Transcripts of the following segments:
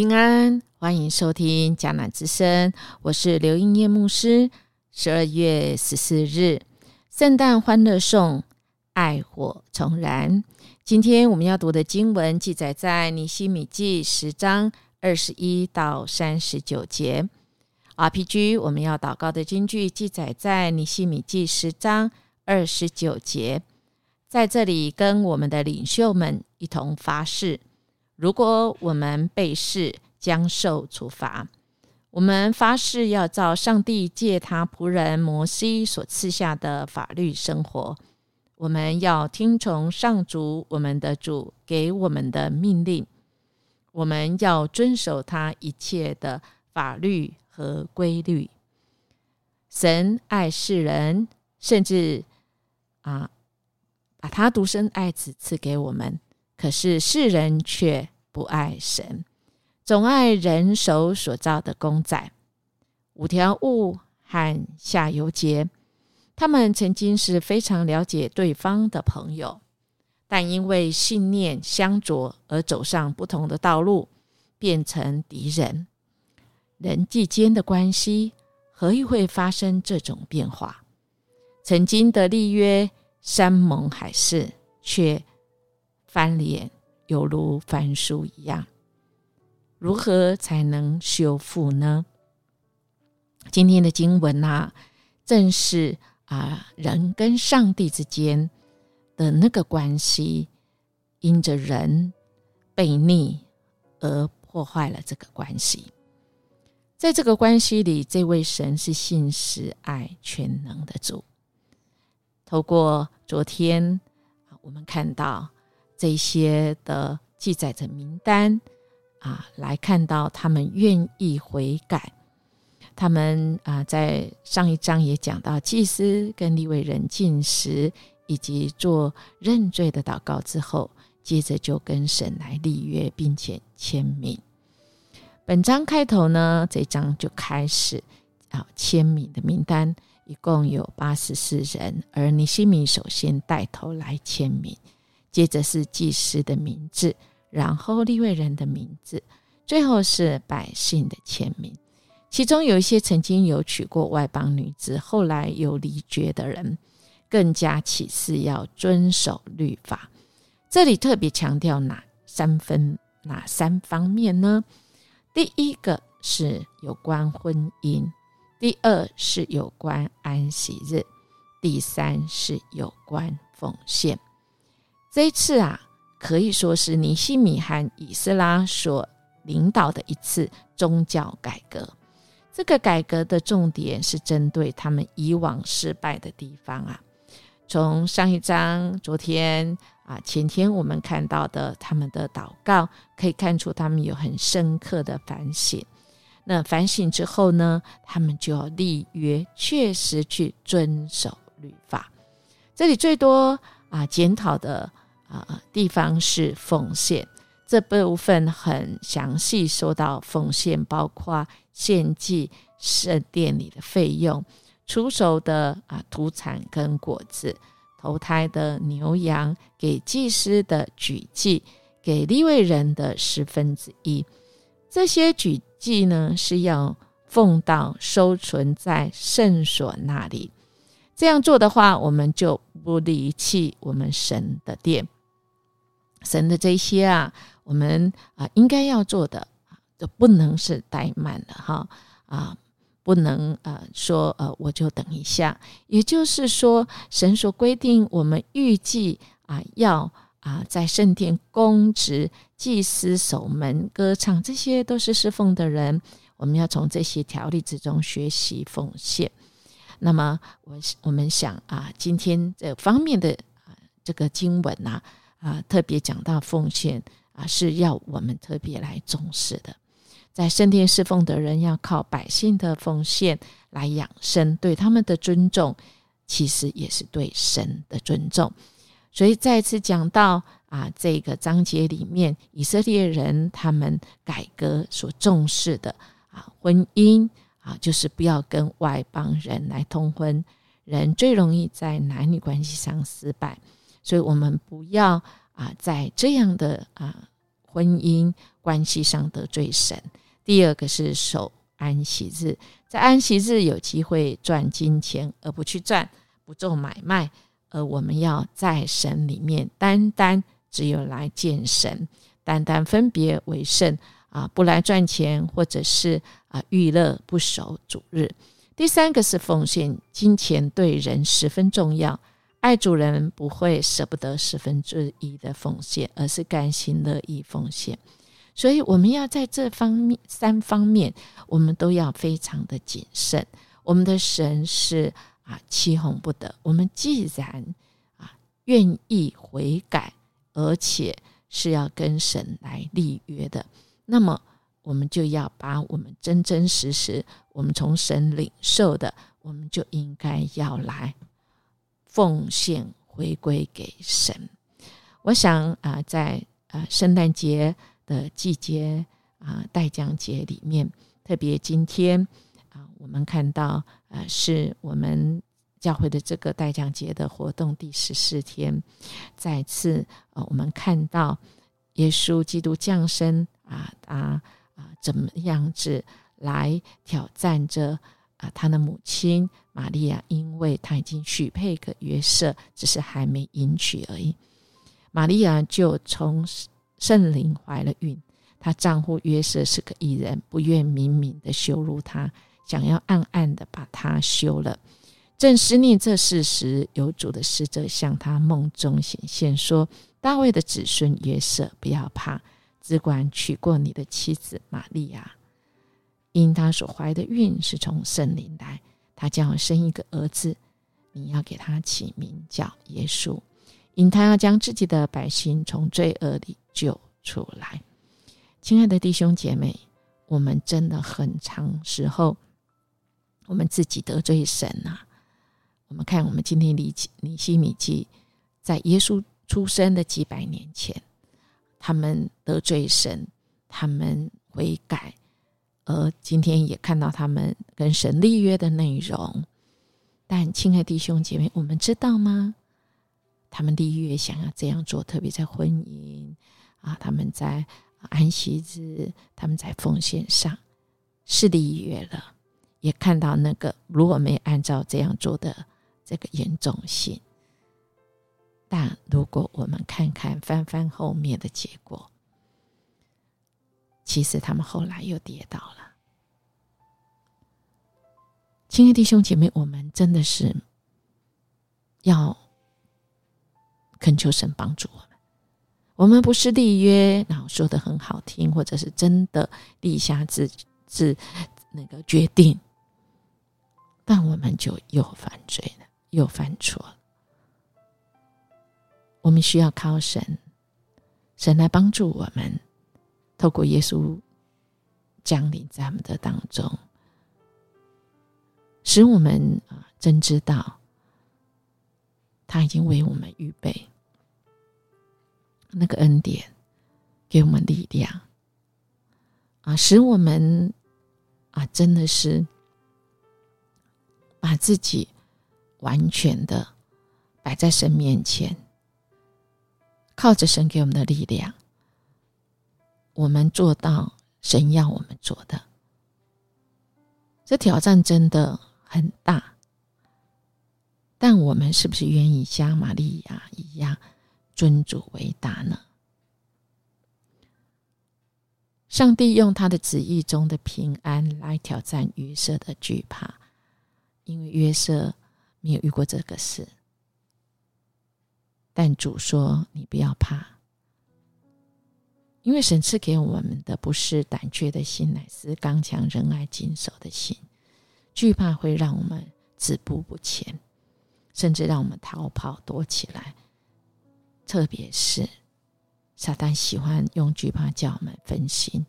平安，欢迎收听迦南之声，我是刘英叶牧师。十二月十四日，圣诞欢乐颂，爱火重燃。今天我们要读的经文记载在尼西米记十章二十一到三十九节。RPG 我们要祷告的经句记载在尼西米记十章二十九节，在这里跟我们的领袖们一同发誓。如果我们被试，将受处罚。我们发誓要照上帝借他仆人摩西所赐下的法律生活。我们要听从上主我们的主给我们的命令。我们要遵守他一切的法律和规律。神爱世人，甚至啊，把他独生爱子赐给我们。可是世人却不爱神，总爱人手所造的公仔、五条悟和下游节。他们曾经是非常了解对方的朋友，但因为信念相左而走上不同的道路，变成敌人。人际间的关系何以会发生这种变化？曾经的立约山盟海誓，却。翻脸犹如翻书一样，如何才能修复呢？今天的经文呐，正是啊人跟上帝之间的那个关系，因着人悖逆而破坏了这个关系。在这个关系里，这位神是信实、爱、全能的主。透过昨天，我们看到。这些的记载着名单啊，来看到他们愿意悔改。他们啊，在上一章也讲到，祭司跟利未人进食以及做认罪的祷告之后，接着就跟神来立约，并且签名。本章开头呢，这章就开始啊签名的名单，一共有八十四人，而尼西米首先带头来签名。接着是祭司的名字，然后立位人的名字，最后是百姓的签名。其中有一些曾经有娶过外邦女子，后来有离绝的人，更加起誓要遵守律法。这里特别强调哪三分哪三方面呢？第一个是有关婚姻，第二是有关安息日，第三是有关奉献。这一次啊，可以说是尼西米和以斯拉所领导的一次宗教改革。这个改革的重点是针对他们以往失败的地方啊。从上一章、昨天啊、前天我们看到的他们的祷告，可以看出他们有很深刻的反省。那反省之后呢，他们就要立约，确实去遵守律法。这里最多啊检讨的。啊，地方是奉献这部分很详细，说到奉献，包括献祭圣殿里的费用、出手的啊土产跟果子、投胎的牛羊、给祭司的举祭、给立位人的十分之一。这些举祭呢，是要奉到收存在圣所那里。这样做的话，我们就不离弃我们神的殿。神的这些啊，我们啊应该要做的啊，就不能是怠慢的哈啊，不能呃说呃我就等一下。也就是说，神所规定我们预计啊要啊在圣殿供职、祭司守门、歌唱，这些都是侍奉的人，我们要从这些条例之中学习奉献。那么我我们想啊，今天这方面的啊这个经文呐。啊，啊特别讲到奉献啊，是要我们特别来重视的。在圣殿侍奉的人要靠百姓的奉献来养生，对他们的尊重，其实也是对神的尊重。所以再次讲到啊，这个章节里面，以色列人他们改革所重视的啊，婚姻啊，就是不要跟外邦人来通婚，人最容易在男女关系上失败。所以，我们不要啊，在这样的啊婚姻关系上得罪神。第二个是守安息日，在安息日有机会赚金钱，而不去赚，不做买卖。而我们要在神里面单单只有来见神，单单分别为圣啊，不来赚钱，或者是啊娱乐，不守主日。第三个是奉献，金钱对人十分重要。爱主人不会舍不得十分之一的奉献，而是甘心乐意奉献。所以我们要在这方面三方面，我们都要非常的谨慎。我们的神是啊欺哄不得。我们既然啊愿意悔改，而且是要跟神来立约的，那么我们就要把我们真真实实我们从神领受的，我们就应该要来。奉献回归给神，我想啊，在啊圣诞节的季节啊代降节里面，特别今天啊，我们看到啊，是我们教会的这个代降节的活动第十四天，再次啊，我们看到耶稣基督降生啊啊啊，怎么样子来挑战着。啊，他的母亲玛利亚，因为他已经许配给约瑟，只是还没迎娶而已。玛利亚就从圣灵怀了孕。她丈夫约瑟是个异人，不愿明明的羞辱她，想要暗暗的把她休了。正思念这事时，有主的使者向他梦中显现，说：“大卫的子孙约瑟，不要怕，只管娶过你的妻子玛利亚。”因他所怀的孕是从圣灵来，他将要生一个儿子，你要给他起名叫耶稣，因他要将自己的百姓从罪恶里救出来。亲爱的弟兄姐妹，我们真的很长时候，我们自己得罪神呐。我们看，我们今天离尼西米记，在耶稣出生的几百年前，他们得罪神，他们悔改。而今天也看到他们跟神立约的内容，但亲爱弟兄姐妹，我们知道吗？他们立约想要这样做，特别在婚姻啊，他们在安息日，他们在奉献上是立约了，也看到那个如果没按照这样做的这个严重性。但如果我们看看翻翻后面的结果。其实他们后来又跌倒了，亲爱的弟兄姐妹，我们真的是要恳求神帮助我们。我们不是立约，然后说的很好听，或者是真的立下自自那个决定，但我们就又犯罪了，又犯错了。我们需要靠神，神来帮助我们。透过耶稣降临在我们的当中，使我们啊真知道他已经为我们预备那个恩典，给我们力量啊，使我们啊真的是把自己完全的摆在神面前，靠着神给我们的力量。我们做到神要我们做的，这挑战真的很大。但我们是不是愿意像玛利亚一样尊主为大呢？上帝用他的旨意中的平安来挑战约瑟的惧怕，因为约瑟没有遇过这个事。但主说：“你不要怕。”因为神赐给我们的不是胆怯的心，乃是刚强仁爱谨守的心。惧怕会让我们止步不前，甚至让我们逃跑躲起来。特别是撒旦喜欢用惧怕叫我们分心，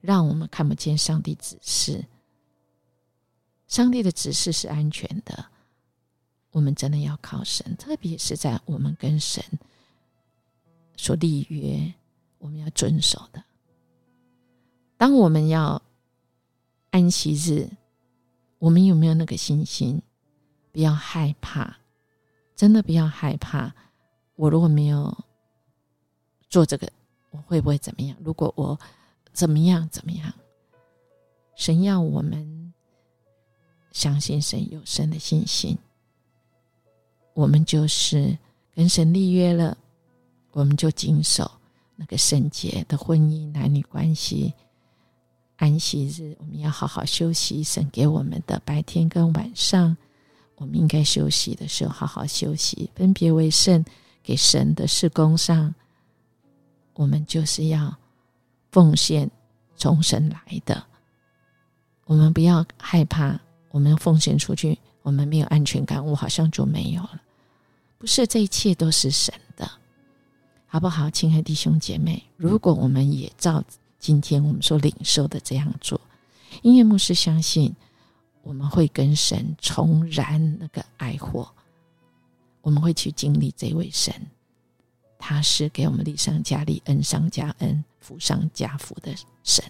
让我们看不见上帝指示。上帝的指示是安全的，我们真的要靠神。特别是在我们跟神所立约。我们要遵守的。当我们要安息日，我们有没有那个信心？不要害怕，真的不要害怕。我如果没有做这个，我会不会怎么样？如果我怎么样怎么样？神要我们相信神，有神的信心，我们就是跟神立约了，我们就谨守那个圣洁的婚姻男女关系。安息日，我们要好好休息。神给我们的白天跟晚上，我们应该休息的时候好好休息，分别为圣。给神的事工上，我们就是要奉献从神来的。我们不要害怕，我们奉献出去，我们没有安全感，我好像就没有了。不是，这一切都是神，好不好，亲爱的弟兄姐妹？如果我们也照今天我们所领受的这样做，音乐牧师相信，我们会跟神重燃那个爱火。我们会去经历这位神，他是给我们立上加立、恩上加恩、福上加福的神，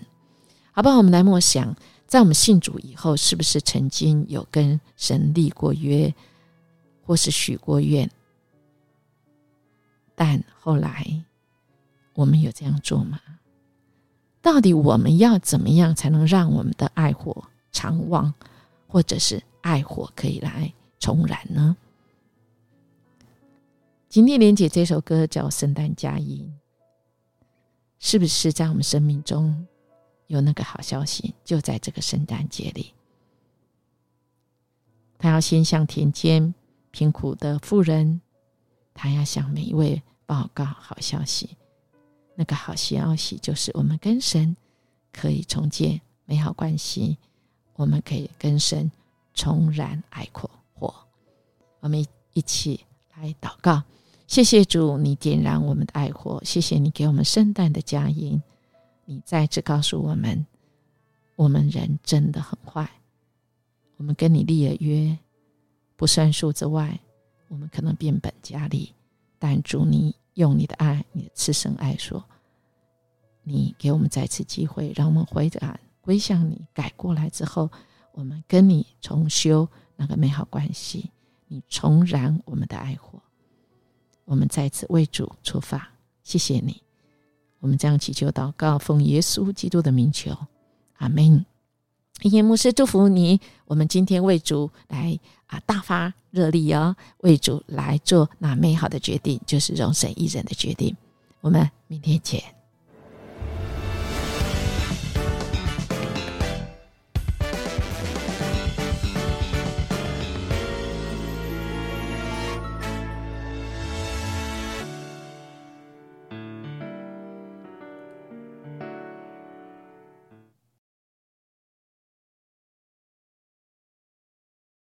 好不好？我们来默想，在我们信主以后，是不是曾经有跟神立过约，或是许过愿？但后来我们有这样做吗？到底我们要怎么样才能让我们的爱火长旺，或者是爱火可以来重燃呢？今天连姐这首歌叫《圣诞佳音》，是不是在我们生命中有那个好消息？就在这个圣诞节里，他要先向田间贫苦的妇人，他要向每一位报告好消息。那个好消息就是，我们跟神可以重建美好关系，我们可以跟神重燃爱火。我们一起来祷告。谢谢主，你点燃我们的爱火。谢谢你给我们圣诞的佳音。你再次告诉我们，我们人真的很坏。我们跟你立了约，不算数之外，我们可能变本加厉。但主，你用你的爱，你的慈生爱说，你给我们再次机会，让我们回转归向你，改过来之后，我们跟你重修那个美好关系。你重燃我们的爱火。我们再次为主出发，谢谢你。我们这样祈求祷告，奉耶稣基督的名求，阿门。耶牧师祝福你。我们今天为主来啊，大发热力哦，为主来做那美好的决定，就是荣神一人的决定。我们明天见。